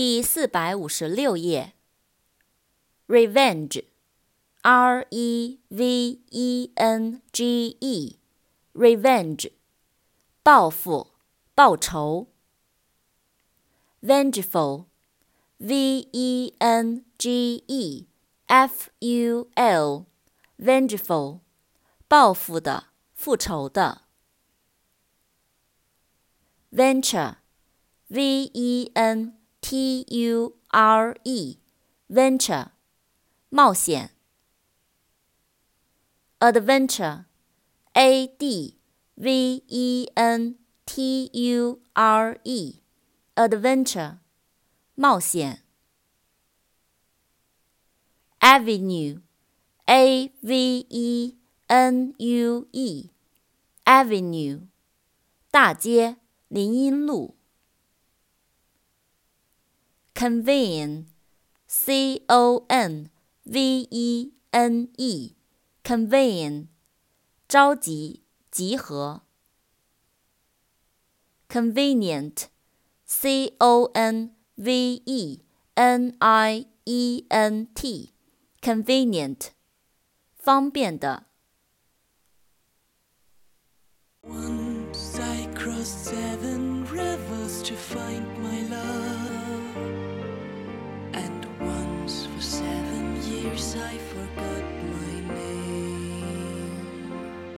第四百五十六页。Revenge，R E V E N G E，revenge，报复、报仇。Vengeful，V E N G E F U L，vengeful，报复的、复仇的。Venture，V E N T U R E，venture，冒险。Adventure，A D V E N T U R E，adventure，冒险。Avenue，A V E N U E，avenue，大街。林荫路。 convene，c o n v e n e，convene，召集、集合。convenient，c o n v e n i e n t，convenient，方便的。seven rivers to find